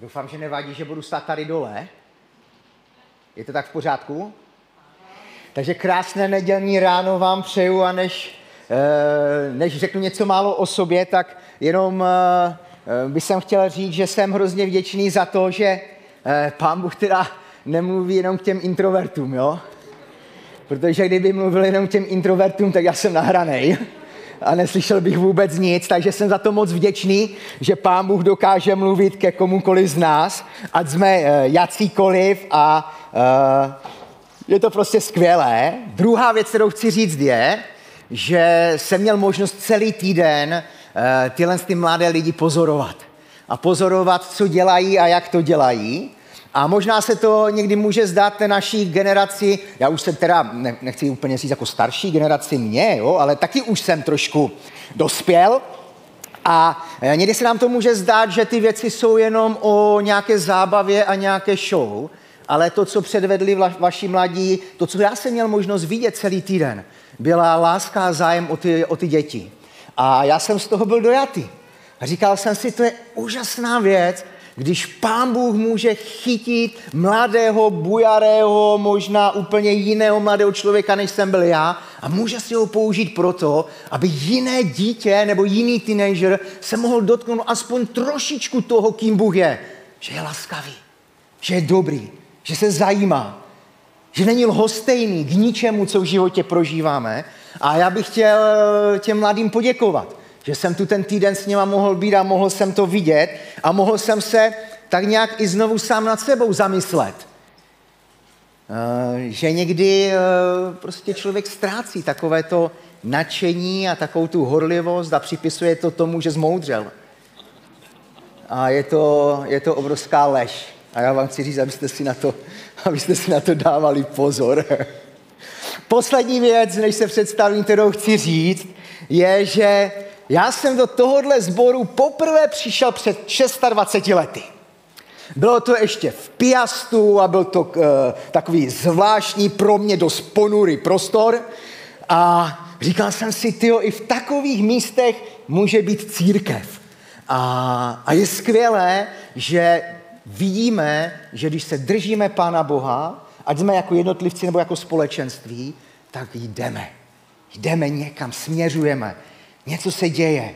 Doufám, že nevadí, že budu stát tady dole. Je to tak v pořádku? Takže krásné nedělní ráno vám přeju a než, eh, než řeknu něco málo o sobě, tak jenom eh, eh, bych jsem chtěl říct, že jsem hrozně vděčný za to, že pán Bůh teda nemluví jenom k těm introvertům, jo? Protože kdyby mluvil jenom k těm introvertům, tak já jsem nahranej a neslyšel bych vůbec nic, takže jsem za to moc vděčný, že Pán Bůh dokáže mluvit ke komukoliv z nás, ať jsme uh, jacíkoliv a uh, je to prostě skvělé. Druhá věc, kterou chci říct je, že jsem měl možnost celý týden uh, tyhle ty mladé lidi pozorovat. A pozorovat, co dělají a jak to dělají. A možná se to někdy může zdát té naší generaci, já už jsem teda, nechci úplně říct jako starší generaci mě, jo, ale taky už jsem trošku dospěl. A e, někdy se nám to může zdát, že ty věci jsou jenom o nějaké zábavě a nějaké show, ale to, co předvedli vaši mladí, to, co já jsem měl možnost vidět celý týden, byla láska a zájem o ty, o ty děti. A já jsem z toho byl dojatý. A říkal jsem si, to je úžasná věc, když pán Bůh může chytit mladého, bujarého, možná úplně jiného mladého člověka, než jsem byl já, a může si ho použít proto, aby jiné dítě nebo jiný teenager se mohl dotknout aspoň trošičku toho, kým Bůh je. Že je laskavý, že je dobrý, že se zajímá, že není lhostejný k ničemu, co v životě prožíváme. A já bych chtěl těm mladým poděkovat že jsem tu ten týden s nima mohl být a mohl jsem to vidět a mohl jsem se tak nějak i znovu sám nad sebou zamyslet. Eh, že někdy eh, prostě člověk ztrácí takové to nadšení a takovou tu horlivost a připisuje to tomu, že zmoudřel. A je to, je to obrovská lež. A já vám chci říct, abyste si na to, abyste si na to dávali pozor. Poslední věc, než se představím, kterou chci říct, je, že já jsem do tohohle sboru poprvé přišel před 26 lety. Bylo to ještě v Piastu a byl to uh, takový zvláštní pro mě dost ponurý prostor. A říkal jsem si, tyjo, i v takových místech může být církev. A, a je skvělé, že vidíme, že když se držíme Pána Boha, ať jsme jako jednotlivci nebo jako společenství, tak jdeme. Jdeme někam, směřujeme. Něco se děje.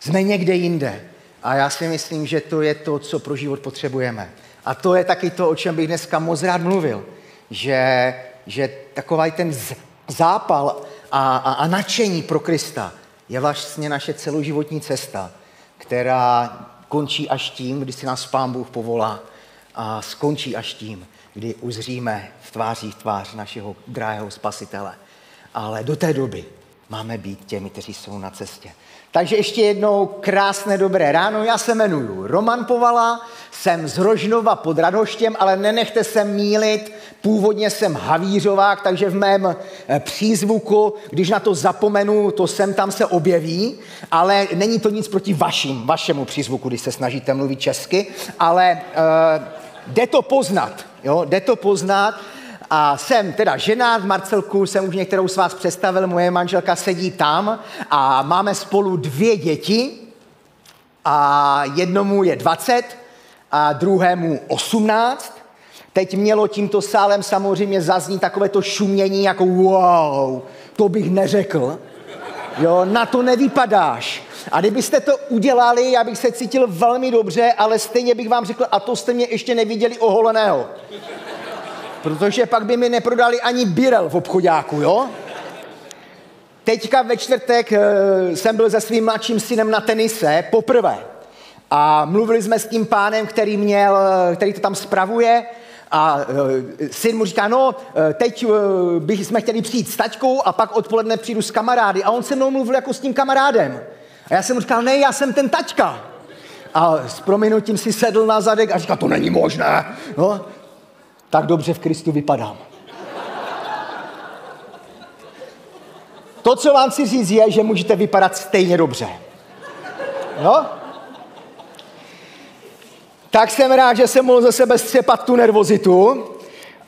Jsme někde jinde. A já si myslím, že to je to, co pro život potřebujeme. A to je taky to, o čem bych dneska moc rád mluvil. Že, že takový ten zápal a, a, a nadšení pro Krista je vlastně naše celoživotní cesta, která končí až tím, kdy si nás Pán Bůh povolá a skončí až tím, kdy uzříme v tváří v tvář našeho drahého spasitele. Ale do té doby máme být těmi, kteří jsou na cestě. Takže ještě jednou krásné dobré ráno. Já se jmenuji Roman Povala, jsem z Rožnova pod Radoštěm, ale nenechte se mílit, původně jsem Havířovák, takže v mém eh, přízvuku, když na to zapomenu, to sem tam se objeví, ale není to nic proti vašim, vašemu přízvuku, když se snažíte mluvit česky, ale uh, jde to poznat, jo, jde to poznat a jsem teda ženát, Marcelku jsem už některou z vás představil, moje manželka sedí tam a máme spolu dvě děti a jednomu je 20 a druhému 18. Teď mělo tímto sálem samozřejmě zaznít takové to šumění jako wow, to bych neřekl. Jo, na to nevypadáš. A kdybyste to udělali, já bych se cítil velmi dobře, ale stejně bych vám řekl, a to jste mě ještě neviděli oholeného. Protože pak by mi neprodali ani birel v obchodáku, jo? Teďka ve čtvrtek eh, jsem byl se svým mladším synem na tenise poprvé. A mluvili jsme s tím pánem, který, měl, eh, který to tam spravuje. A uh, syn mu říká, no, teď uh, bychom chtěli přijít s taťkou a pak odpoledne přijdu s kamarády. A on se mnou mluvil jako s tím kamarádem. A já jsem mu říkal, ne, já jsem ten taťka. A s prominutím si sedl na zadek a říká, to není možné. No, tak dobře v Kristu vypadám. To, co vám chci říct, je, že můžete vypadat stejně dobře. No? Tak jsem rád, že jsem mohl ze sebe střepat tu nervozitu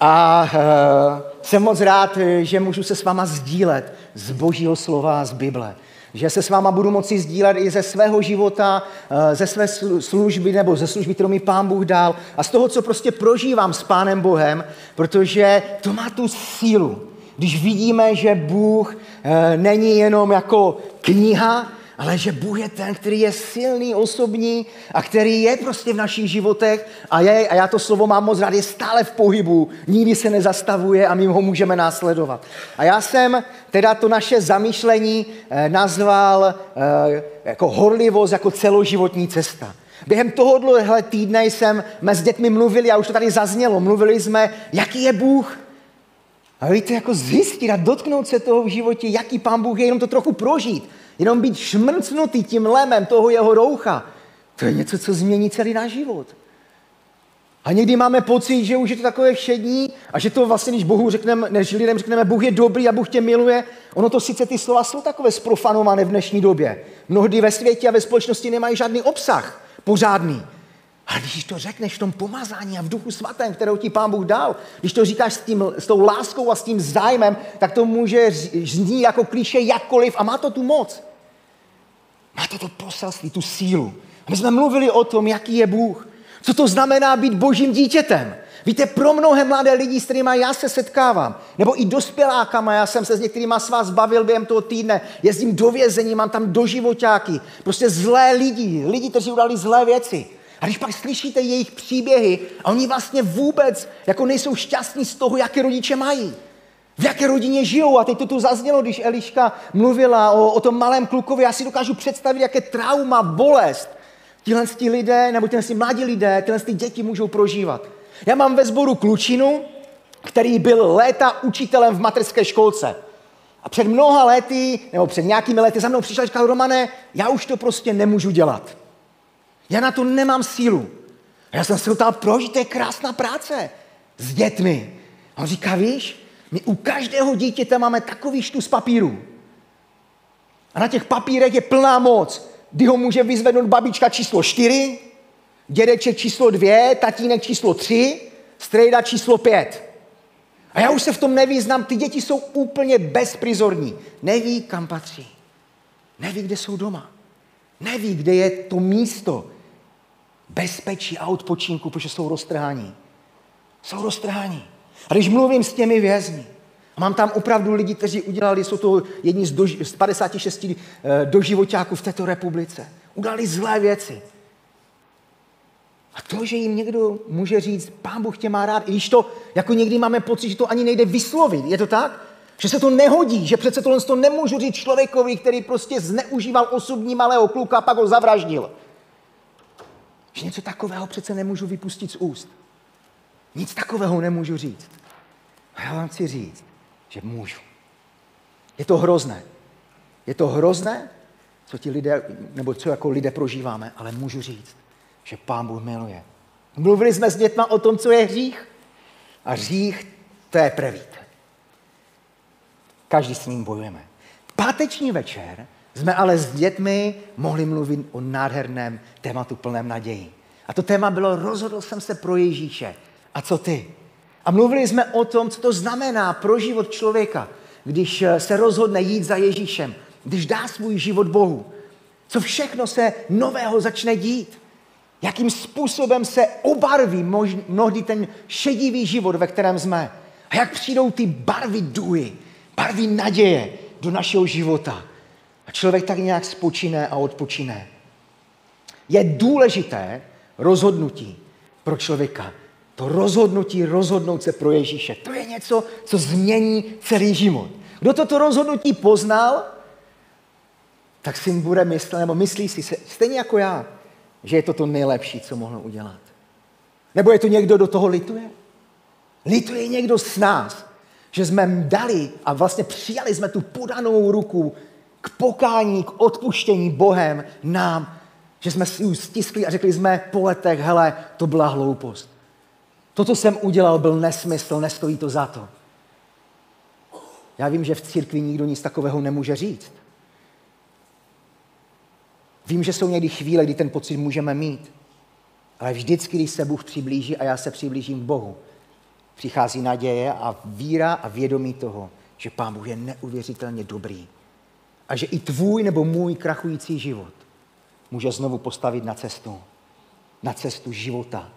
a uh, jsem moc rád, že můžu se s váma sdílet z božího slova z Bible. Že se s váma budu moci sdílet i ze svého života, eh, ze své služby nebo ze služby, kterou mi Pán Bůh dal a z toho, co prostě prožívám s Pánem Bohem, protože to má tu sílu. Když vidíme, že Bůh eh, není jenom jako kniha, ale že Bůh je ten, který je silný, osobní a který je prostě v našich životech a, je, a já to slovo mám moc rád, je stále v pohybu, nikdy se nezastavuje a my ho můžeme následovat. A já jsem teda to naše zamýšlení eh, nazval eh, jako horlivost, jako celoživotní cesta. Během tohohle týdne jsem s dětmi mluvili, a už to tady zaznělo, mluvili jsme, jaký je Bůh. A víte, jako zjistit a dotknout se toho v životě, jaký pán Bůh je, jenom to trochu prožít. Jenom být šmrcnutý tím lemem toho jeho roucha, to je něco, co změní celý náš život. A někdy máme pocit, že už je to takové všední a že to vlastně, když Bohu řekneme, než lidem řekneme, Bůh je dobrý a Bůh tě miluje, ono to sice ty slova jsou takové sprofanované v dnešní době. Mnohdy ve světě a ve společnosti nemají žádný obsah pořádný. Ale když to řekneš v tom pomazání a v duchu svatém, kterou ti pán Bůh dal, když to říkáš s, tím, s tou láskou a s tím zájmem, tak to může znít jako klíše jakkoliv a má to tu moc. Má to to poselství, tu sílu. My jsme mluvili o tom, jaký je Bůh. Co to znamená být božím dítětem. Víte, pro mnohé mladé lidi, s kterými já se setkávám, nebo i dospělákama, já jsem se s některými z vás bavil během toho týdne, jezdím do vězení, mám tam doživoťáky, prostě zlé lidi, lidi, kteří udali zlé věci. A když pak slyšíte jejich příběhy a oni vlastně vůbec jako nejsou šťastní z toho, jaké rodiče mají. V jaké rodině žijou. A teď to tu zaznělo, když Eliška mluvila o, o tom malém klukovi. Já si dokážu představit, jaké trauma, bolest tihle lidé, nebo tihle mladí lidé, tyhle děti můžou prožívat. Já mám ve sboru klučinu, který byl léta učitelem v materské školce. A před mnoha lety, nebo před nějakými lety za mnou přišel a říkal, Romane, já už to prostě nemůžu dělat. Já na to nemám sílu. A já jsem se ptal, proč? To je krásná práce s dětmi. A on říká, víš, my u každého dítěte máme takový štus papíru. A na těch papírech je plná moc. Kdy ho může vyzvednout babička číslo 4, dědeček číslo 2, tatínek číslo 3, strejda číslo 5. A já už se v tom nevyznám, ty děti jsou úplně bezprizorní. Neví, kam patří. Neví, kde jsou doma. Neví, kde je to místo, bezpečí a odpočinku, protože jsou roztrhání. Jsou roztrhání. A když mluvím s těmi vězni, a mám tam opravdu lidi, kteří udělali, jsou to jedni z, dož, z 56 uh, doživoťáků v této republice. Udělali zlé věci. A to, že jim někdo může říct, pán Bůh tě má rád, i když to, jako někdy máme pocit, že to ani nejde vyslovit, je to tak? Že se to nehodí, že přece tohle to nemůžu říct člověkovi, který prostě zneužíval osobní malého kluka a pak ho zavraždil. Že něco takového přece nemůžu vypustit z úst. Nic takového nemůžu říct. A já vám chci říct, že můžu. Je to hrozné. Je to hrozné, co ti lidé, nebo co jako lidé prožíváme, ale můžu říct, že Pán Bůh miluje. Mluvili jsme s dětma o tom, co je hřích. A hřích, to je prevít. Každý s ním bojujeme. Páteční večer jsme ale s dětmi mohli mluvit o nádherném tématu plném naději. A to téma bylo, rozhodl jsem se pro Ježíše. A co ty? A mluvili jsme o tom, co to znamená pro život člověka, když eh, se rozhodne jít za Ježíšem, když dá svůj život Bohu. Co všechno se nového začne dít. Jakým způsobem se obarví mnohdy ten šedivý život, ve kterém jsme. A jak přijdou ty barvy duhy, barvy naděje do našeho života. A člověk tak nějak spočíne a odpočíne. Je důležité rozhodnutí pro člověka. To rozhodnutí rozhodnout se pro Ježíše. To je něco, co změní celý život. Kdo toto rozhodnutí poznal, tak si bude myslet, nebo myslí si se, stejně jako já, že je to to nejlepší, co mohl udělat. Nebo je to někdo, do toho lituje? Lituje někdo s nás, že jsme dali a vlastně přijali jsme tu podanou ruku k pokání, k odpuštění Bohem nám, že jsme si ji stiskli a řekli jsme po letech, hele, to byla hloupost. To, co jsem udělal, byl nesmysl, nestojí to za to. Já vím, že v církvi nikdo nic takového nemůže říct. Vím, že jsou někdy chvíle, kdy ten pocit můžeme mít. Ale vždycky, když se Bůh přiblíží a já se přiblížím k Bohu, přichází naděje a víra a vědomí toho, že Pán Bůh je neuvěřitelně dobrý A že i tvůj nebo můj krachující život může znovu postavit na cestu. Na cestu života.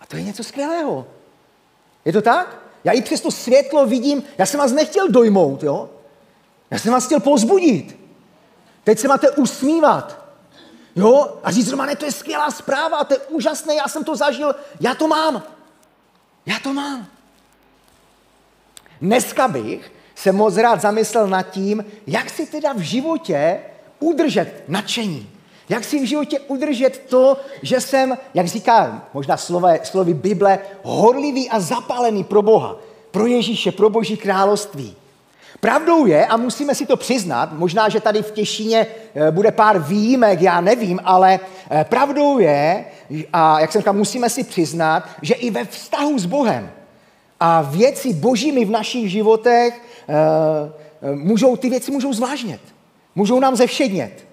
A to je něco skvělého. Je to tak? Já i přes to světlo vidím, já jsem vás nechtěl dojmout, jo? Já jsem vás chtěl pozbudit. Teď se máte usmívat. Jo? A říct, Romane, to je skvělá zpráva, to je úžasné, já jsem to zažil, já to mám. Já to mám. Dneska bych se moc rád zamyslel nad tím, jak si teda v životě udržet nadšení. Jak si v životě udržet to, že jsem, jak říká možná slovy, slovy Bible, horlivý a zapálený pro Boha, pro Ježíše, pro Boží království. Pravdou je, a musíme si to přiznat, možná, že tady v Těšíně eh, bude pár výjimek, já nevím, ale eh, pravdou je, a jak jsem říkal, musíme si přiznat, že i ve vztahu s Bohem a věci božími v našich životech můžou, ty věci můžou zvlážnět. Můžou nám zevšednět.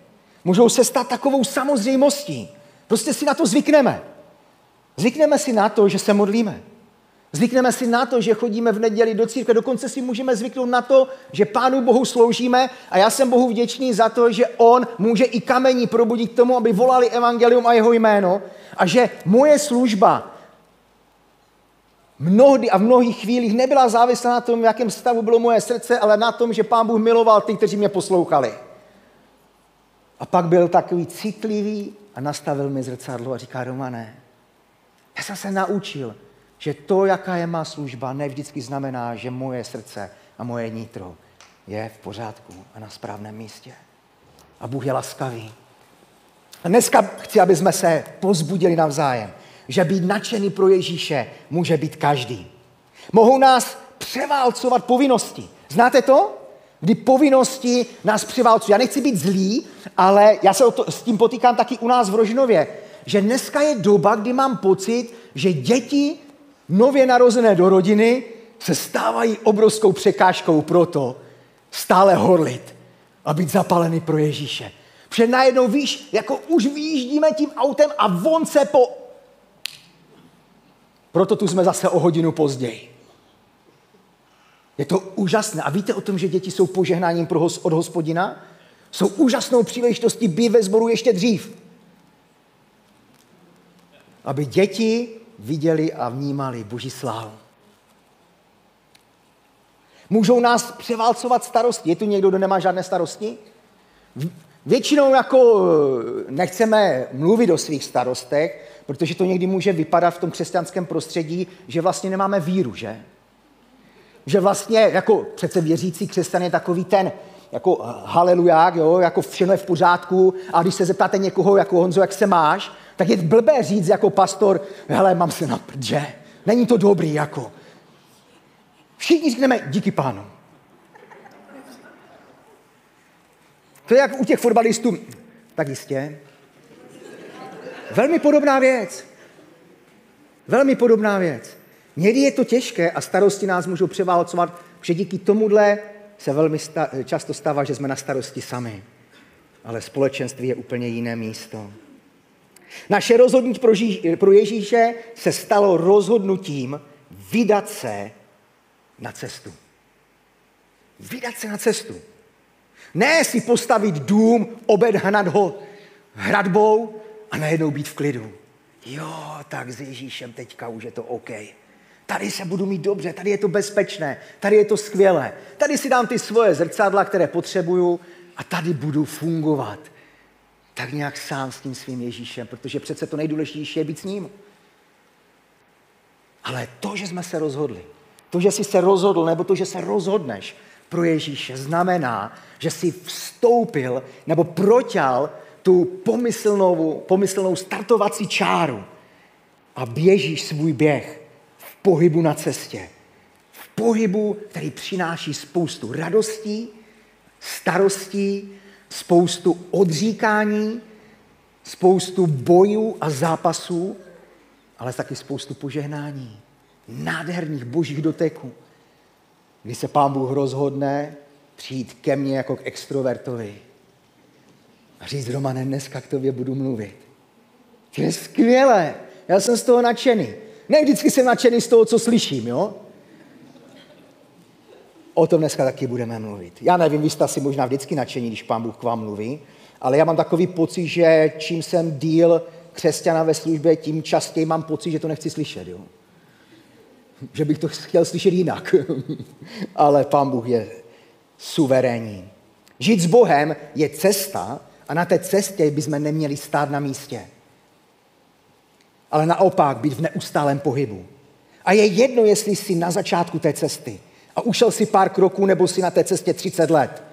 Můžou se stát takovou samozřejmostí. Prostě si na to zvykneme. Zvykneme si na to, že se modlíme. Zvykneme si na to, že chodíme v neděli do církve, dokonce si můžeme zvyknout na to, že Pánu Bohu sloužíme a já jsem Bohu vděčný za to, že On může i kamení probudit k tomu, aby volali evangelium a jeho jméno a že moje služba mnohdy a v mnohých chvílích nebyla závislá na tom, v jakém stavu bylo moje srdce, ale na tom, že Pán Bůh miloval ty, kteří mě poslouchali. A pak byl takový citlivý a nastavil mi zrcadlo a říká, Romane, já jsem se naučil, že to, jaká je má služba, ne vždycky znamená, že moje srdce a moje nitro je v pořádku a na správném místě. A Bůh je laskavý. A dneska chci, aby jsme se pozbudili navzájem, že být nadšený pro Ježíše může být každý. Mohou nás převálcovat povinnosti. Znáte to? Kdy povinnosti nás převálcují. Já nechci být zlý, ale já se s tím potýkám taky u nás v Rožnově, že dneska je doba, kdy mám pocit, že děti nově narozené do rodiny se stávají obrovskou překážkou pro to stále horlit a být zapalený pro Ježíše. Protože najednou víš, jako už vyjíždíme tím autem a von se po... Proto tu jsme zase o hodinu později. Je to úžasné. A víte o tom, že děti jsou požehnáním pro hos, od hospodina? Jsou úžasnou příležitostí být ve sboru ještě dřív. Aby děti viděli a vnímali Boží slávu. Můžou nás převálcovat starosti. Je tu někdo, kdo nemá žádné starosti? Většinou jako eh, nechceme mluvit o svých starostech, protože to někdy může vypadat v tom křesťanském prostředí, že vlastně nemáme víru, že? Že vlastně jako přece věřící křesťan je takový ten, jako eh, haleluják, jo, jako všechno je v pořádku a když se zeptáte někoho, jako Honzo, jak se máš, tak je blbé říct jako pastor, hele, mám se na prdže. Není to dobrý, jako. Všichni řekneme, díky pánu. To je jak u těch fotbalistů. Tak jistě. Velmi podobná věc. Velmi podobná věc. Někdy je to těžké a starosti nás můžou převálcovat, že díky tomuhle se velmi sta- často stává, že jsme na starosti sami. Ale společenství je úplně jiné místo. Naše rozhodnutí pro, pro Ježíše se stalo rozhodnutím vydat se na cestu. Vydat se na cestu. Ne si postavit dům, obedhnat ho hradbou a najednou být v klidu. Jo, tak s Ježíšem teďka už je to OK. Tady se budu mít dobře, tady je to bezpečné, tady je to skvělé. Tady si dám ty svoje zrcadla, které potřebuju a tady budu fungovat tak nějak sám s tím svým Ježíšem, protože přece to nejdůležitější je být s ním. Ale to, že jsme se rozhodli, to, že jsi se rozhodl, nebo to, že se rozhodneš pro Ježíše, znamená, že jsi vstoupil nebo proťal tu pomyslnou, pomyslnou startovací čáru. A běžíš svůj běh v pohybu na cestě. V pohybu, který přináší spoustu radostí, starostí, spoustu odříkání, spoustu bojů a zápasů, ale taky spoustu požehnání, nádherných božích doteků, kdy se pán Bůh rozhodne přijít ke mně jako k extrovertovi a říct, Romane, dneska k tobě budu mluvit. To je skvělé, já jsem z toho nadšený. Ne vždycky jsem nadšený z toho, co slyším, jo? O tom dneska taky budeme mluvit. Já nevím, vy jste asi možná vždycky nadšení, když pán Bůh k vám mluví, ale já mám takový pocit, že čím jsem díl křesťana ve službě, tím častěji mám pocit, že to nechci slyšet. Jo? Že bych to chtěl slyšet jinak. ale pán Bůh je suverénní. Žít s Bohem je cesta a na té cestě bychom neměli stát na místě. Ale naopak být v neustálém pohybu. A je jedno, jestli jsi na začátku té cesty a ušel si pár kroků nebo si na té cestě 30 let.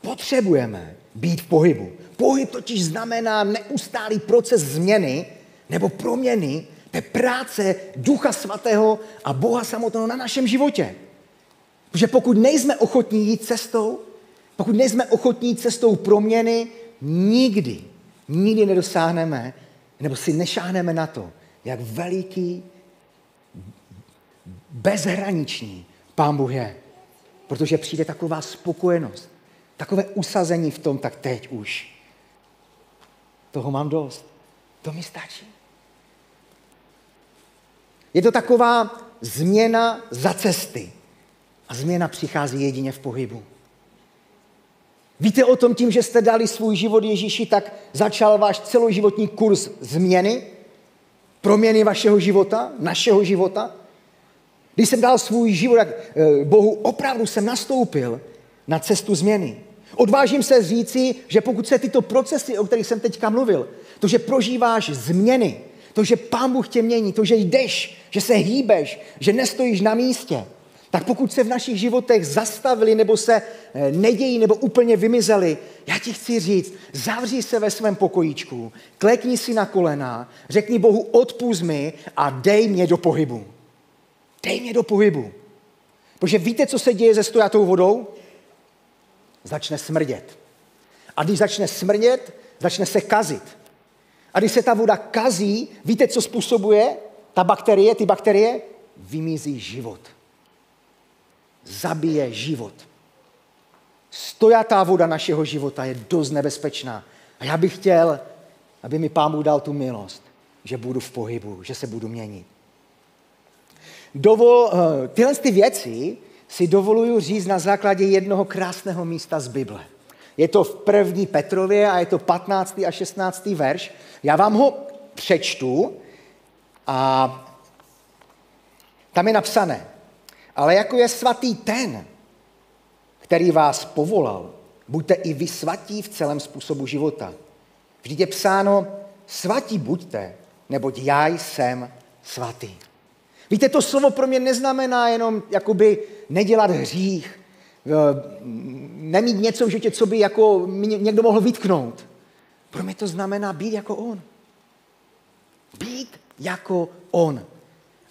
Potřebujeme být v pohybu. Pohyb totiž znamená neustálý proces změny nebo proměny té práce Ducha Svatého a Boha samotného na našem životě. Protože pokud nejsme ochotní jít cestou, pokud nejsme ochotní cestou proměny, nikdy, nikdy nedosáhneme, nebo si nešáhneme na to, jak veliký, bezhraniční Pán Bůh je. Protože přijde taková spokojenost, takové usazení v tom, tak teď už. Toho mám dost. To mi stačí. Je to taková změna za cesty. A změna přichází jedině v pohybu. Víte o tom tím, že jste dali svůj život Ježíši, tak začal váš celoživotní kurz změny, proměny vašeho života, našeho života. Když jsem dal svůj život jak eh, Bohu, opravdu jsem nastoupil na cestu změny. Odvážím se říci, že pokud se tyto procesy, o kterých jsem teďka mluvil, to, že prožíváš změny, to, že Pán Bůh tě mění, to, že jdeš, že se hýbeš, že nestojíš na místě, tak pokud se v našich životech zastavili nebo se eh, nedějí nebo úplně vymizeli, já ti chci říct, zavři se ve svém pokojíčku, klekni si na kolena, řekni Bohu, odpůz mi a dej mě do pohybu. Dej mě do pohybu. Protože víte, co se děje se stojatou vodou? Začne smrdět. A když začne smrdět, začne se kazit. A když se ta voda kazí, víte, co způsobuje ta bakterie, ty bakterie? Vymizí život zabije život. Stojatá voda našeho života je dost nebezpečná. A já bych chtěl, aby mi Pán Bůh dal tu milost, že budu v pohybu, že se budu měnit. Dovol, eh, tyhle ty věci si dovoluju říct na základě jednoho krásného místa z Bible. Je to v první Petrově a je to 15. a 16. verš. Já vám ho přečtu a tam je napsané. Ale jako je svatý ten, který vás povolal, buďte i vy svatí v celém způsobu života. Vždyť je psáno, svatí buďte, neboť já jsem svatý. Víte, to slovo pro mě neznamená jenom jakoby nedělat hřích, nemít něco v životě, co by jako někdo mohl vytknout. Pro mě to znamená být jako on. Být jako on.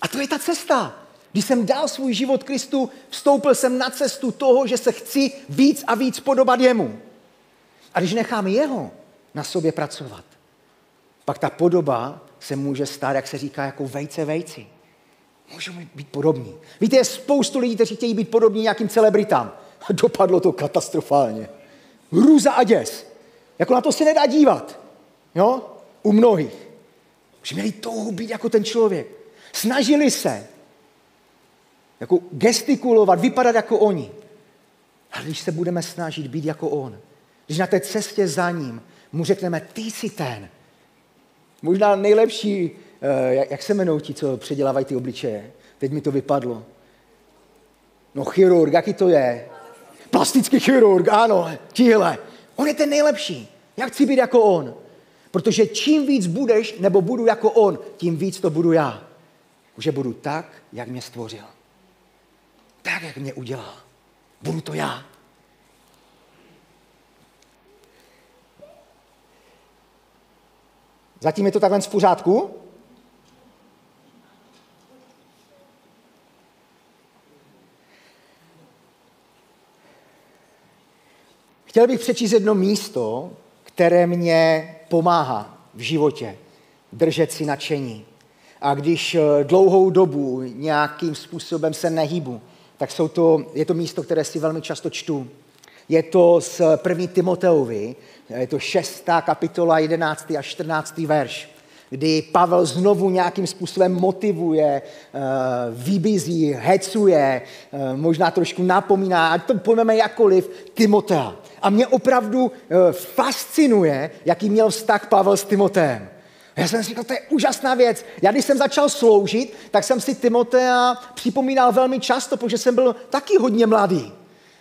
A to je ta cesta. Když jsem dal svůj život Kristu, vstoupil jsem na cestu toho, že se chci víc a víc podobat jemu. A když nechám jeho na sobě pracovat, pak ta podoba se může stát, jak se říká, jako vejce vejci. Můžeme být podobní. Víte, je spoustu lidí, kteří chtějí být podobní nějakým celebritám. Dopadlo to katastrofálně. Hrůza a děs. Jako na to se nedá dívat. Jo? U mnohých. Že měli touhu být jako ten člověk. Snažili se, jako gestikulovat, vypadat jako oni. Ale když se budeme snažit být jako on, když na té cestě za ním mu řekneme, ty jsi ten, možná nejlepší, eh, jak se jmenují ti, co předělávají ty obličeje, teď mi to vypadlo. No chirurg, jaký to je? Plastický chirurg, ano, tíhle. On je ten nejlepší. Já chci být jako on. Protože čím víc budeš, nebo budu jako on, tím víc to budu já. Že budu tak, jak mě stvořil tak, jak mě udělal. Budu to já. Zatím je to takhle v pořádku? Chtěl bych přečíst jedno místo, které mě pomáhá v životě držet si nadšení. A když eh, dlouhou dobu nějakým způsobem se nehýbu, tak jsou to, je to místo, které si velmi často čtu. Je to z první Timoteovi, je to šestá kapitola, jedenáctý a čtrnáctý verš. kdy Pavel znovu nějakým způsobem motivuje, eh, vybízí, hecuje, eh, možná trošku napomíná, ať to pojmeme jakoliv, Timotea. A mě opravdu eh, fascinuje, jaký měl vztah Pavel s Timoteem. Já jsem si říkal, to je úžasná věc. Já když jsem začal sloužit, tak jsem si Timotea připomínal velmi často, protože jsem byl taky hodně mladý.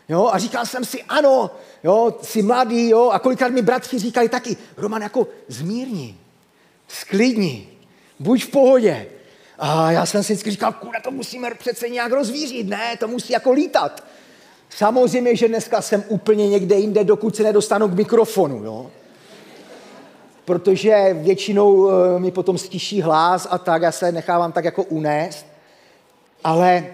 Jo, a říkal jsem si, ano, jo, jsi mladý, jo, a kolikrát mi bratři říkali taky, Roman, jako zmírni, sklidni, buď v pohodě. A já jsem si vždycky říkal, kuda, to musíme přece nějak rozvířit, ne, to musí jako lítat. Samozřejmě, že dneska jsem úplně někde jinde, dokud se nedostanu k mikrofonu, jo. Protože většinou eh, mi potom stiší hlas a tak, já se nechávám tak jako unést. Ale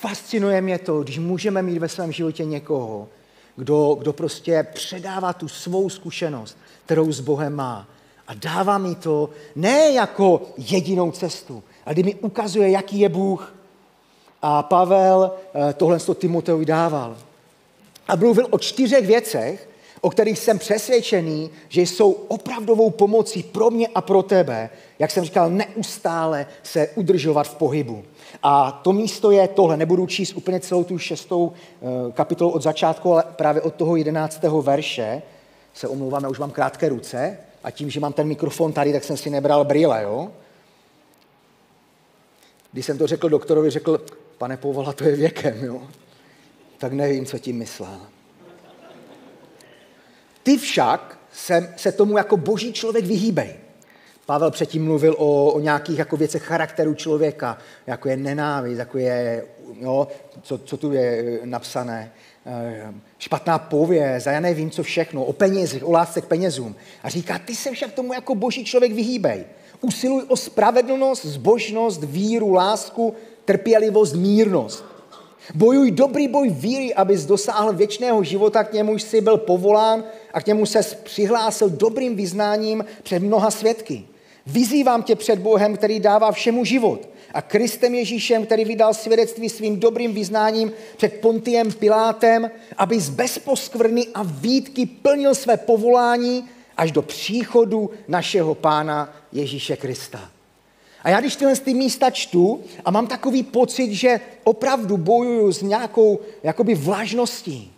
fascinuje mě to, když můžeme mít ve svém životě někoho, kdo, kdo prostě předává tu svou zkušenost, kterou s Bohem má. A dává mi to ne jako jedinou cestu, ale kdy mi ukazuje, jaký je Bůh. A Pavel eh, tohle to Timoteovi dával. A mluvil o čtyřech věcech, o kterých jsem přesvědčený, že jsou opravdovou pomocí pro mě a pro tebe, jak jsem říkal, neustále se udržovat v pohybu. A to místo je tohle. Nebudu číst úplně celou tu šestou eh, kapitolu od začátku, ale právě od toho jedenáctého verše se omlouvám, já už mám krátké ruce a tím, že mám ten mikrofon tady, tak jsem si nebral brýle, jo? Když jsem to řekl doktorovi, řekl, pane Povola, to je věkem, jo? Tak nevím, co tím myslel. Ty však se, se tomu jako boží člověk vyhýbej. Pavel předtím mluvil o, o nějakých jako věcech charakteru člověka, jako je nenávist, jako je, jo, co, co tu je napsané, eh, špatná pověst a já nevím, co všechno, o penězích, o lásce k penězům. A říká, ty se však tomu jako boží člověk vyhýbej. Usiluj o spravedlnost, zbožnost, víru, lásku, trpělivost, mírnost. Bojuj dobrý boj víry, abys dosáhl věčného života, k němuž jsi byl povolán a k němu se přihlásil dobrým vyznáním před mnoha svědky. Vyzývám tě před Bohem, který dává všemu život a Kristem Ježíšem, který vydal svědectví svým dobrým vyznáním před Pontiem Pilátem, aby z bezposkvrny a výtky plnil své povolání až do příchodu našeho Pána Ježíše Krista. A já když tyhle ty místa čtu a mám takový pocit, že opravdu bojuju s nějakou jakoby vlažností,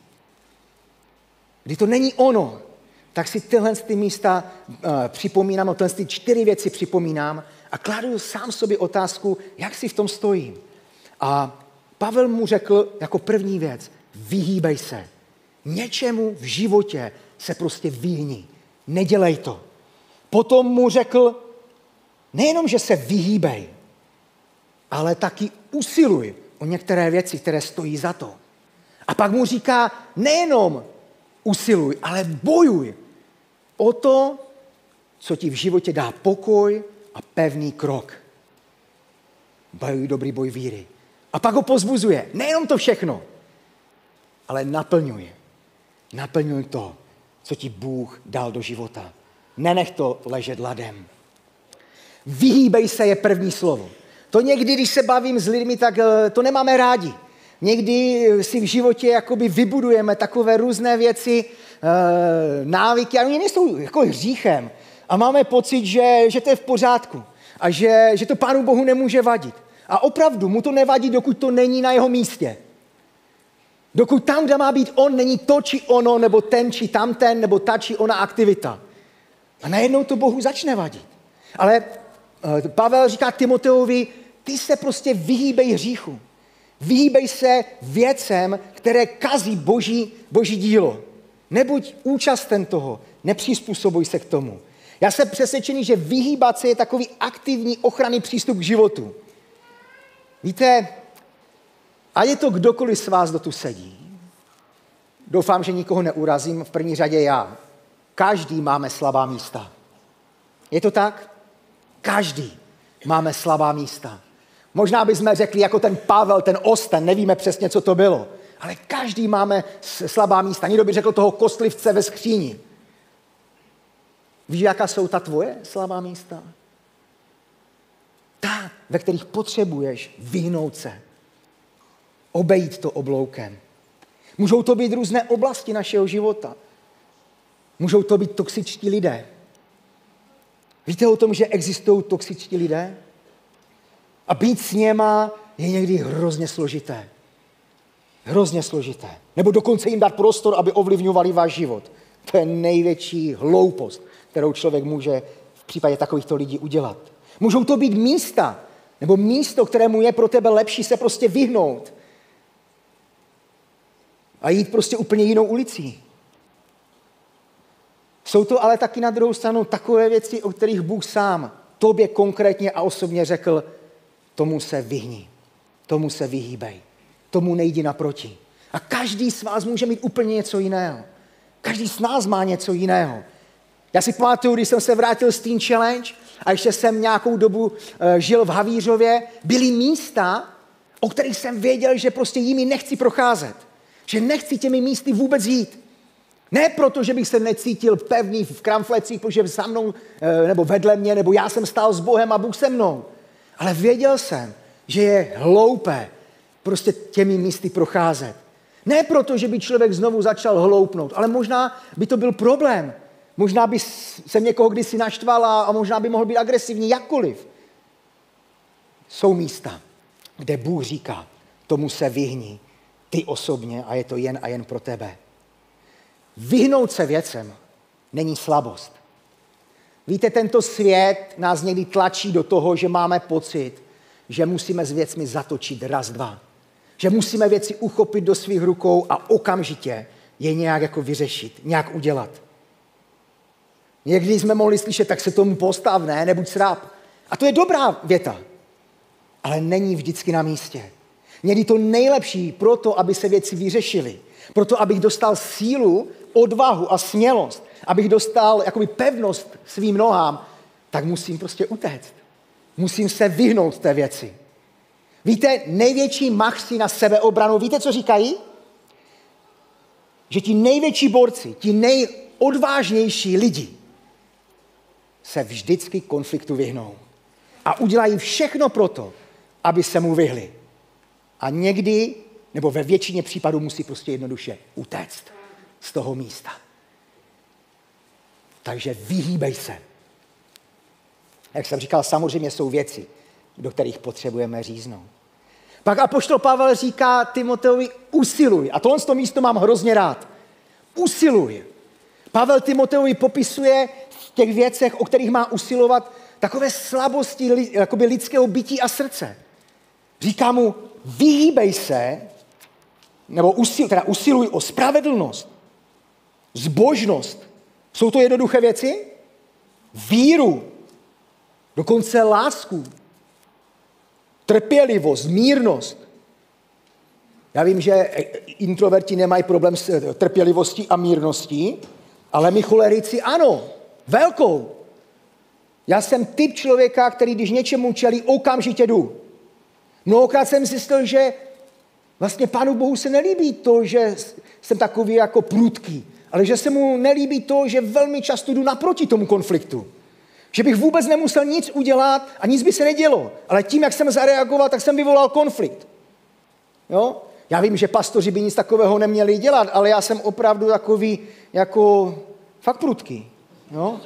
kdy to není ono, tak si tyhle ty místa uh, připomínám, no tyhle ty čtyři věci připomínám a kladu sám sobě otázku, jak si v tom stojím. A Pavel mu řekl jako první věc, vyhýbej se. Něčemu v životě se prostě vyhni. Nedělej to. Potom mu řekl, nejenom, že se vyhýbej, ale taky usiluj o některé věci, které stojí za to. A pak mu říká, nejenom usiluj, ale bojuj o to, co ti v životě dá pokoj a pevný krok. Bojuj dobrý boj víry. A pak ho pozbuzuje. Nejenom to všechno, ale naplňuj. Naplňuj to, co ti Bůh dal do života. Nenech to ležet ladem. Vyhýbej se je první slovo. To někdy, když se bavím s lidmi, tak eh, to nemáme rádi. Někdy si v životě jakoby vybudujeme takové různé věci, eh, návyky, a oni nejsou jako hříchem. A máme pocit, že, že to je v pořádku a že, že to Pánu Bohu nemůže vadit. A opravdu mu to nevadí, dokud to není na jeho místě. Dokud tam, kde má být on, není to či ono, nebo ten či tamten, nebo ta či ona aktivita. A najednou to Bohu začne vadit. Ale Eh, Pavel říká Timoteovi, ty se prostě vyhýbej hříchu. Vyhýbej se věcem, které kazí boží, boží dílo. Nebuď účasten toho, nepřizpůsobuj se k tomu. Já jsem přesvědčený, že vyhýbat se je takový aktivní ochranný přístup k životu. Víte, a je to kdokoliv z vás, kdo tu sedí. Doufám, že nikoho neurazím, v první řadě já. Každý máme slabá místa. Je to tak? Každý máme slabá místa. Možná bychom řekli jako ten Pavel, ten Osten, nevíme přesně, co to bylo. Ale každý máme slabá místa. Někdo by řekl toho kostlivce ve skříni. Víš, jaká jsou ta tvoje slabá místa? Ta, ve kterých potřebuješ vyhnout se. Obejít to obloukem. Můžou to být různé oblasti našeho života. Můžou to být toxičtí lidé. Víte o tom, že existují toxičtí lidé? A být s něma je někdy hrozně složité. Hrozně složité. Nebo dokonce jim dát prostor, aby ovlivňovali váš život. To je největší hloupost, kterou člověk může v případě takovýchto lidí udělat. Můžou to být místa, nebo místo, kterému je pro tebe lepší se prostě vyhnout. A jít prostě úplně jinou ulicí. Jsou to ale taky na druhou stranu takové věci, o kterých Bůh sám tobě konkrétně a osobně řekl, tomu se vyhni, tomu se vyhýbej, tomu nejdi naproti. A každý z vás může mít úplně něco jiného. Každý z nás má něco jiného. Já si pamatuju, když jsem se vrátil z Teen Challenge a ještě jsem nějakou dobu uh, žil v Havířově, byly místa, o kterých jsem věděl, že prostě jimi nechci procházet. Že nechci těmi místy vůbec jít. Ne proto, že bych se necítil pevný v kramflecích, protože za mnou, eh, nebo vedle mě, nebo já jsem stál s Bohem a Bůh se mnou. Ale věděl jsem, že je hloupé prostě těmi místy procházet. Ne proto, že by člověk znovu začal hloupnout, ale možná by to byl problém. Možná by se někoho kdysi naštval a možná by mohl být agresivní, jakkoliv. Jsou místa, kde Bůh říká, tomu se vyhni, ty osobně a je to jen a jen pro tebe. Vyhnout se věcem není slabost. Víte, tento svět nás někdy tlačí do toho, že máme pocit, že musíme s věcmi zatočit raz, dva. Že musíme věci uchopit do svých rukou a okamžitě je nějak jako vyřešit, nějak udělat. Někdy jsme mohli slyšet, tak se tomu postav, ne, nebuď sráp. A to je dobrá věta, ale není vždycky na místě. Někdy to nejlepší pro to, aby se věci vyřešily, proto abych dostal sílu odvahu a smělost, abych dostal jakoby pevnost svým nohám, tak musím prostě utéct. Musím se vyhnout té věci. Víte, největší machci na sebeobranu, víte, co říkají? Že ti největší borci, ti nejodvážnější lidi se vždycky konfliktu vyhnou. A udělají všechno proto, aby se mu vyhli. A někdy, nebo ve většině případů musí prostě jednoduše utéct z toho místa. Takže vyhýbej se. Jak jsem říkal, samozřejmě jsou věci, do kterých potřebujeme říznout. Pak apoštol Pavel říká Timoteovi, usiluj. A tohle to místo mám hrozně rád. Usiluj. Pavel Timoteovi popisuje v těch věcech, o kterých má usilovat, takové slabosti jakoby lidského bytí a srdce. Říká mu, vyhýbej se, nebo usil, teda usiluj o spravedlnost, zbožnost. Jsou to jednoduché věci? Víru, dokonce lásku, trpělivost, mírnost. Já vím, že introverti nemají problém s eh, trpělivostí a mírností, ale my cholerici ano, velkou. Já jsem typ člověka, který když něčemu čelí, okamžitě jdu. Mnohokrát jsem zjistil, že vlastně Pánu Bohu se nelíbí to, že jsem takový jako prudký ale že se mu nelíbí to, že velmi často jdu naproti tomu konfliktu. Že bych vůbec nemusel nic udělat a nic by se nedělo. Ale tím, jak jsem zareagoval, tak jsem vyvolal konflikt. Jo? Já vím, že pastoři by nic takového neměli dělat, ale já jsem opravdu takový jako fakt prudký. Jo?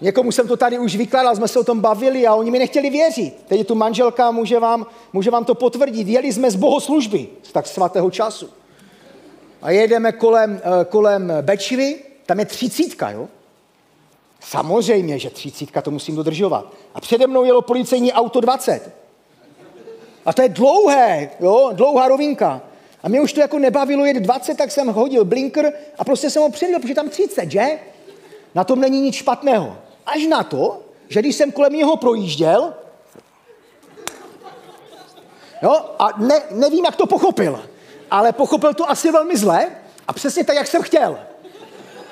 Někomu jsem to tady už vykládal, jsme se o tom bavili a oni mi nechtěli věřit. Teď je tu manželka, může vám, může vám to potvrdit. Jeli jsme z bohoslužby, z tak svatého času a jedeme kolem, eh, kolem Bečvy, tam je třicítka, jo? Samozřejmě, že třicítka to musím dodržovat. A přede mnou jelo policejní auto 20. A to je dlouhé, jo? Dlouhá rovinka. A mě už to jako nebavilo jet 20, tak jsem hodil blinker a prostě jsem ho předjel, protože tam 30, že? Na tom není nic špatného. Až na to, že když jsem kolem něho projížděl, jo, a ne, nevím, jak to pochopil ale pochopil to asi velmi zle a přesně tak, jak jsem chtěl.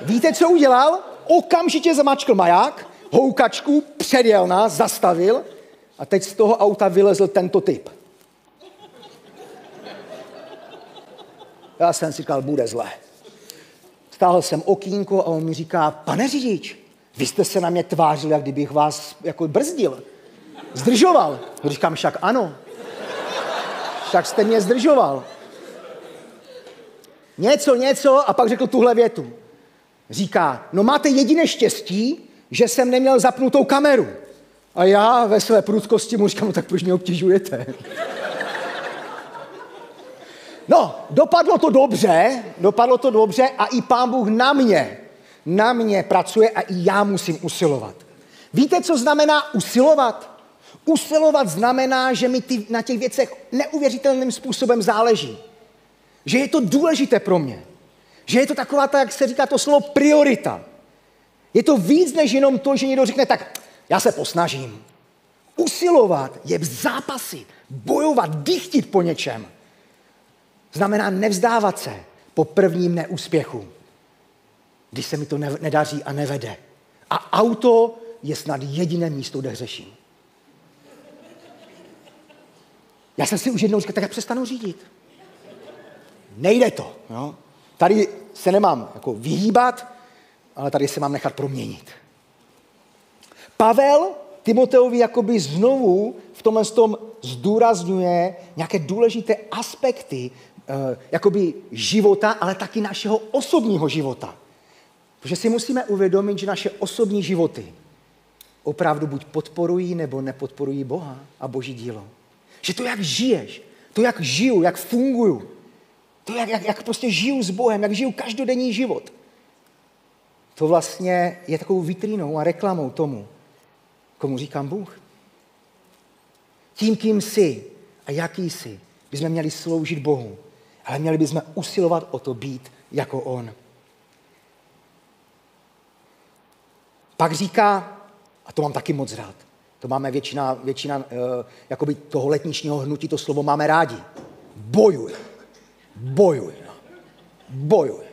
Víte, co udělal? Okamžitě zamačkl maják, houkačku, předjel nás, zastavil a teď z toho auta vylezl tento typ. Já jsem si říkal, bude zle. Stáhl jsem okýnko a on mi říká, pane řidič, vy jste se na mě tvářil, jak kdybych vás jako brzdil. Zdržoval. Říkám, však ano. Však jste mě zdržoval. Něco, něco a pak řekl tuhle větu. Říká, no máte jediné štěstí, že jsem neměl zapnutou kameru. A já ve své prudkosti mu říkám, no tak proč mě obtěžujete? No, dopadlo to dobře, dopadlo to dobře a i pán Bůh na mě, na mě pracuje a i já musím usilovat. Víte, co znamená usilovat? Usilovat znamená, že mi ty, na těch věcech neuvěřitelným způsobem záleží. Že je to důležité pro mě. Že je to taková ta, jak se říká to slovo, priorita. Je to víc než jenom to, že někdo řekne, tak já se posnažím. Usilovat je v zápasy, bojovat, dychtit po něčem. Znamená nevzdávat se po prvním neúspěchu, když se mi to nedaří a nevede. A auto je snad jediné místo, kde hřeším. Já jsem si už jednou říkal, tak já přestanu řídit. Nejde to. Jo? Tady se nemám jako vyhýbat, ale tady se mám nechat proměnit. Pavel Timoteovi jakoby znovu v tomhle tom zdůrazňuje nějaké důležité aspekty uh, jakoby života, ale taky našeho osobního života. Protože si musíme uvědomit, že naše osobní životy opravdu buď podporují nebo nepodporují Boha a Boží dílo. Že to, jak žiješ, to, jak žiju, jak funguju, to, jak, jak, jak prostě žiju s Bohem, jak žiju každodenní život, to vlastně je takovou vitrínou a reklamou tomu, komu říkám Bůh. Tím, kým jsi a jaký jsi, bychom měli sloužit Bohu, ale měli bychom usilovat o to být jako On. Pak říká, a to mám taky moc rád, to máme většina, většina uh, jakoby toho letničního hnutí, to slovo máme rádi. Bojuj. Bojuj. No. Bojuj.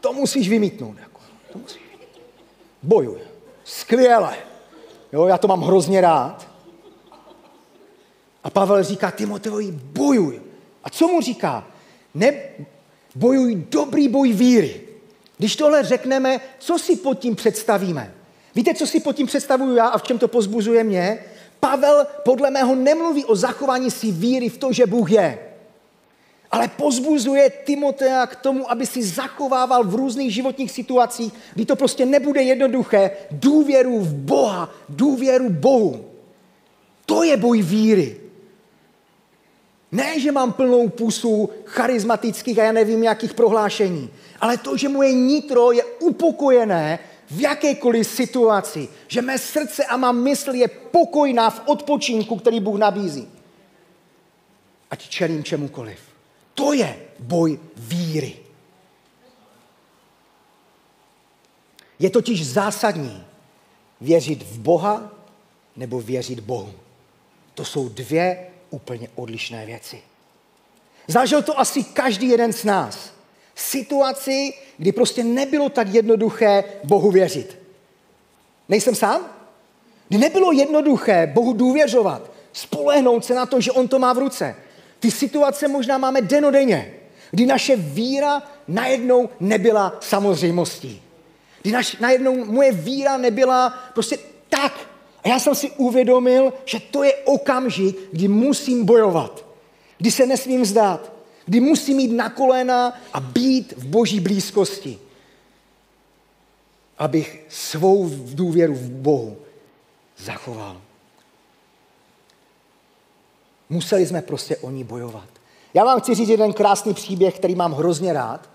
To musíš vymítnout. Jako. To musíš. Bojuj. Skvěle. Jo, já to mám hrozně rád. A Pavel říká Timoteovi, bojuj. A co mu říká? Ne, bojuj dobrý boj víry. Když tohle řekneme, co si pod tím představíme? Víte, co si pod tím představuju já a v čem to pozbuzuje mě? Pavel podle mého nemluví o zachování si víry v to, že Bůh je. Ale pozbuzuje Timotea k tomu, aby si zachovával v různých životních situacích, kdy to prostě nebude jednoduché, důvěru v Boha, důvěru Bohu. To je boj víry. Ne, že mám plnou pusu charismatických a já nevím jakých prohlášení, ale to, že moje nitro je upokojené v jakékoliv situaci, že mé srdce a má mysl je pokojná v odpočinku, který Bůh nabízí. Ať čelím čemukoliv. To je boj víry. Je totiž zásadní věřit v Boha nebo věřit Bohu. To jsou dvě úplně odlišné věci. Zažil to asi každý jeden z nás situaci, kdy prostě nebylo tak jednoduché Bohu věřit. Nejsem sám? Kdy nebylo jednoduché Bohu důvěřovat, spolehnout se na to, že On to má v ruce. Ty situace možná máme denodenně, kdy naše víra najednou nebyla samozřejmostí. Kdy naš, najednou moje víra nebyla prostě tak. A já jsem si uvědomil, že to je okamžik, kdy musím bojovat. Kdy se nesmím vzdát kdy musím jít na kolena a být v boží blízkosti. Abych svou důvěru v Bohu zachoval. Museli jsme prostě o ní bojovat. Já vám chci říct jeden krásný příběh, který mám hrozně rád.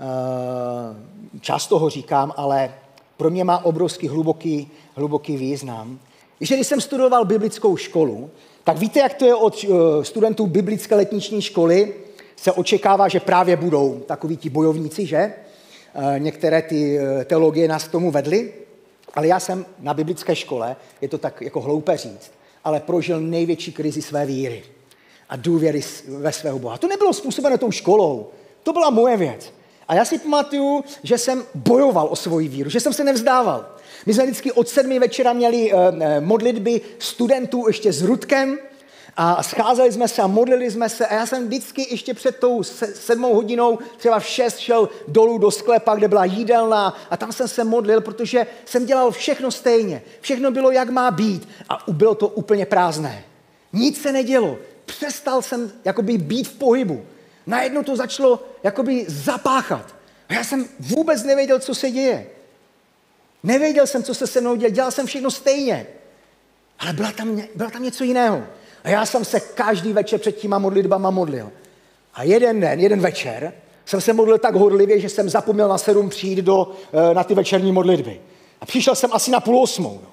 Eh, často ho říkám, ale pro mě má obrovský hluboký, hluboký význam. Když jsem studoval biblickou školu, tak víte, jak to je od eh, studentů biblické letniční školy, se očekává, že právě budou takoví ti bojovníci, že? Eh, některé ty teologie nás k tomu vedly, ale já jsem na biblické škole, je to tak jako hloupé říct, ale prožil největší krizi své víry a důvěry ve svého Boha. To nebylo způsobeno tou školou, to byla moje věc. A já si pamatuju, že jsem bojoval o svoji víru, že jsem se nevzdával. My jsme vždycky od sedmi večera měli uh, modlitby studentů ještě s Rudkem, a scházeli jsme se a modlili jsme se a já jsem vždycky ještě před tou sedmou hodinou třeba v šest šel dolů do sklepa, kde byla jídelna a tam jsem se modlil, protože jsem dělal všechno stejně. Všechno bylo, jak má být a bylo to úplně prázdné. Nic se nedělo. Přestal jsem jakoby být v pohybu. Najednou to začalo jakoby zapáchat. A já jsem vůbec nevěděl, co se děje. Nevěděl jsem, co se se mnou dělal, dělal jsem všechno stejně. Ale byla tam, byla tam něco jiného. A já jsem se každý večer před těma modlitbama modlil. A jeden den, jeden večer, jsem se modlil tak horlivě, že jsem zapomněl na sedm přijít do, eh, na ty večerní modlitby. A přišel jsem asi na půl osmou. No.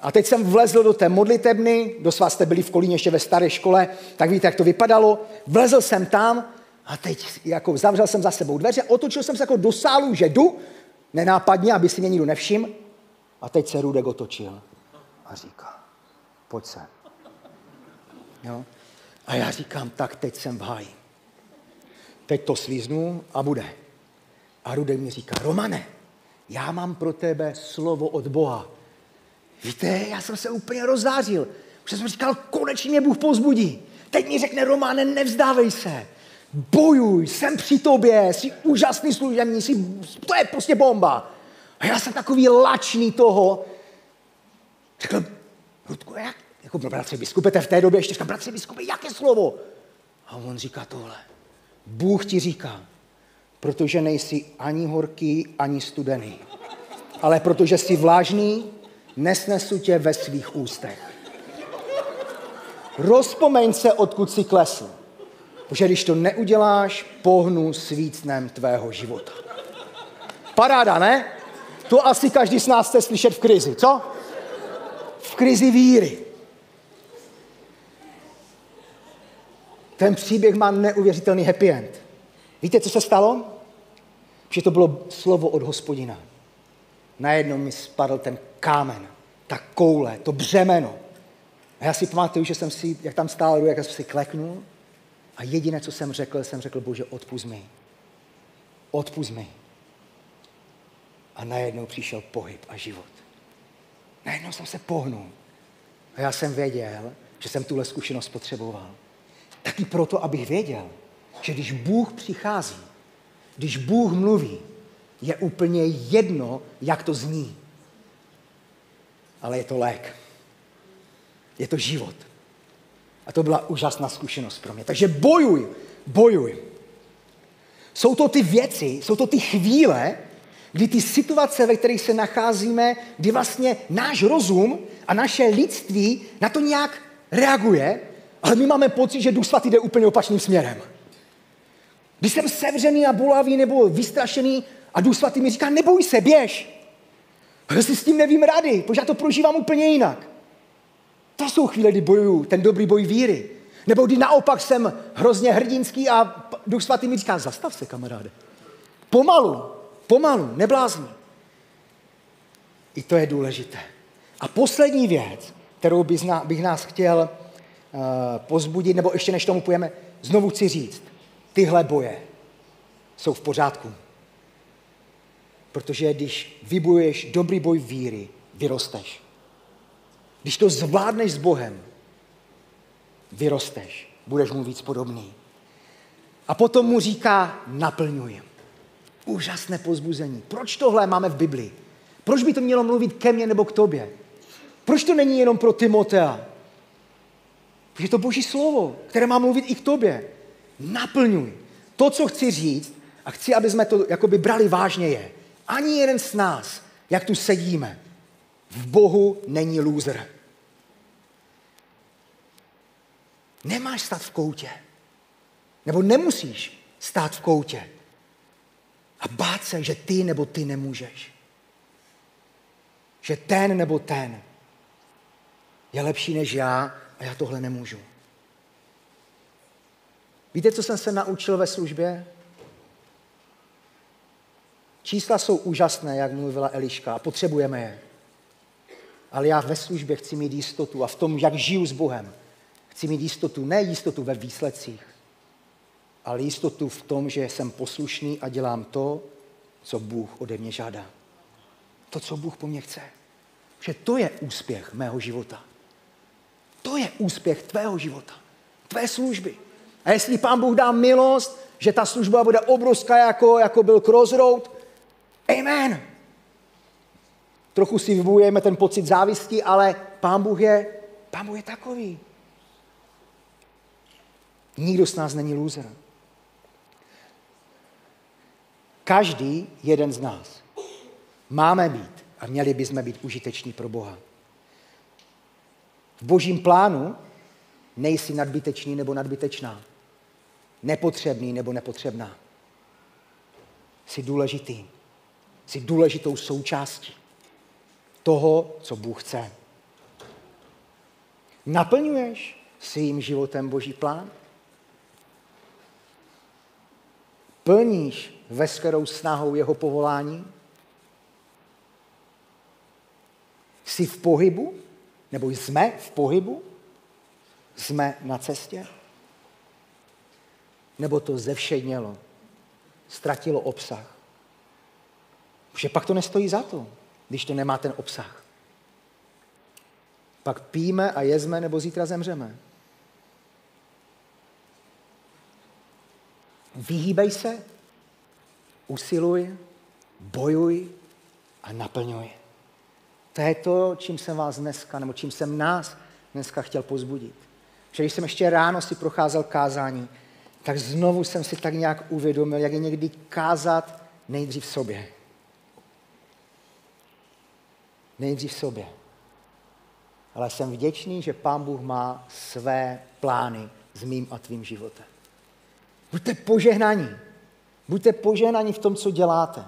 A teď jsem vlezl do té modlitebny, do vás jste byli v Kolíně ještě ve staré škole, tak víte, jak to vypadalo. Vlezl jsem tam a teď jako zavřel jsem za sebou dveře, otočil jsem se jako do sálu, že jdu, nenápadně, aby si mě nikdo nevšiml. A teď se Rudek otočil a říká, pojď se. Jo? A já říkám, tak teď jsem v háji. Teď to slíznu a bude. A Rudek mi říká, Romane, já mám pro tebe slovo od Boha. Víte, já jsem se úplně rozzářil. Už jsem říkal, konečně mě Bůh pozbudí. Teď mi řekne, Romane, nevzdávej se. Bojuj, jsem při tobě, jsi úžasný služební, jsi, to je prostě bomba. A já jsem takový lačný toho. Řekl, Rudku, jak? Jako bratře biskupete v té době ještě říkám, bratře biskupe, jaké slovo? A on říká tohle. Bůh ti říká, protože nejsi ani horký, ani studený. Ale protože jsi vlážný, nesnesu tě ve svých ústech. Rozpomeň se, odkud jsi klesl. Protože když to neuděláš, pohnu svícnem tvého života. Paráda, ne? To asi každý z nás chce slyšet v krizi, co? V krizi víry. Ten příběh má neuvěřitelný happy end. Víte, co se stalo? Že to bylo slovo od hospodina. Najednou mi spadl ten kámen, ta koule, to břemeno. A já si pamatuju, že jsem si, jak tam stál, jak jsem si kleknul a jediné, co jsem řekl, jsem řekl, bože, odpust mi. Odpust mi. A najednou přišel pohyb a život. Najednou jsem se pohnul. A já jsem věděl, že jsem tuhle zkušenost potřeboval. Taky proto, abych věděl, že když Bůh přichází, když Bůh mluví, je úplně jedno, jak to zní. Ale je to lék. Je to život. A to byla úžasná zkušenost pro mě. Takže bojuj, bojuj. Jsou to ty věci, jsou to ty chvíle, kdy ty situace, ve kterých se nacházíme, kdy vlastně náš rozum a naše lidství na to nějak reaguje, ale my máme pocit, že Duch Svatý jde úplně opačným směrem. Když jsem sevřený a bolavý nebo vystrašený a Duch Svatý mi říká, neboj se, běž. Já si s tím nevím rady, protože já to prožívám úplně jinak. To jsou chvíle, kdy bojuju, ten dobrý boj víry. Nebo kdy naopak jsem hrozně hrdinský a Duch Svatý mi říká, zastav se, kamaráde. Pomalu, pomalu, neblázni. I to je důležité. A poslední věc, kterou bych nás chtěl pozbudit, nebo ještě než tomu půjdeme, znovu chci říct, tyhle boje jsou v pořádku. Protože když vybojuješ dobrý boj víry, vyrosteš. Když to zvládneš s Bohem, vyrosteš, budeš mu víc podobný. A potom mu říká, naplňuj. Úžasné pozbuzení. Proč tohle máme v Biblii? Proč by to mělo mluvit ke mně nebo k tobě? Proč to není jenom pro Timotea? Je to boží slovo, které má mluvit i k tobě. Naplňuj. To, co chci říct, a chci, aby jsme to jakoby brali vážně, je, ani jeden z nás, jak tu sedíme, v Bohu není loser. Nemáš stát v koutě. Nebo nemusíš stát v koutě. A bát se, že ty nebo ty nemůžeš. Že ten nebo ten je lepší než já a já tohle nemůžu. Víte, co jsem se naučil ve službě? Čísla jsou úžasné, jak mluvila Eliška, a potřebujeme je. Ale já ve službě chci mít jistotu a v tom, jak žiju s Bohem, chci mít jistotu, ne jistotu ve výsledcích, ale jistotu v tom, že jsem poslušný a dělám to, co Bůh ode mě žádá. To, co Bůh po mně chce. Že to je úspěch mého života. To je úspěch tvého života, tvé služby. A jestli pán Bůh dá milost, že ta služba bude obrovská, jako, jako byl Crossroad, amen. Trochu si vybujeme ten pocit závisti, ale pán Bůh je, pán Bůh je takový. Nikdo z nás není loser. Každý jeden z nás Máme být a měli bychom být užiteční pro Boha. V božím plánu nejsi nadbytečný nebo nadbytečná. Nepotřebný nebo nepotřebná. Jsi důležitý. Jsi důležitou součástí toho, co Bůh chce. Naplňuješ svým životem Boží plán? Plníš veškerou snahou jeho povolání? Jsi v pohybu? Nebo jsme v pohybu? Jsme na cestě? Nebo to zevšednělo? Ztratilo obsah? Že pak to nestojí za to, když to nemá ten obsah. Pak píme a jezme, nebo zítra zemřeme. Vyhýbej se, usiluj, bojuj a naplňuj. To je to, čím jsem vás dneska, nebo čím jsem nás dneska chtěl pozbudit. Že když jsem ještě ráno si procházel kázání, tak znovu jsem si tak nějak uvědomil, jak je někdy kázat nejdřív sobě. Nejdřív sobě. Ale jsem vděčný, že Pán Bůh má své plány s mým a tvým životem. Buďte požehnaní. Buďte požehnaní v tom, co děláte.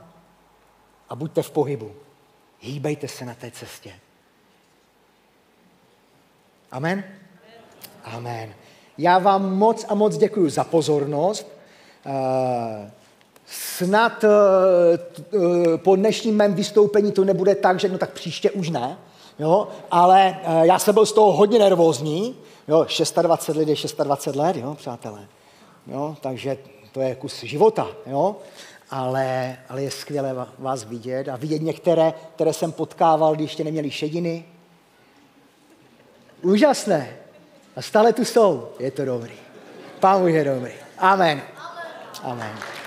A buďte v pohybu. Hýbejte se na té cestě. Amen? Amen. Já vám moc a moc děkuji za pozornost. Eh, snad eh, eh, po dnešním mém vystoupení to nebude tak, že no tak příště už ne, jo? ale já jsem byl z toho hodně nervózní, jo? 26 let je 26 let, jo, přátelé. Jo? Takže to je kus života. Jo? Ale, ale je skvělé vás vidět a vidět některé, které jsem potkával, když ještě neměli šediny. Úžasné. A stále tu jsou. Je to dobrý. Pán je dobrý. Amen. Amen. Amen.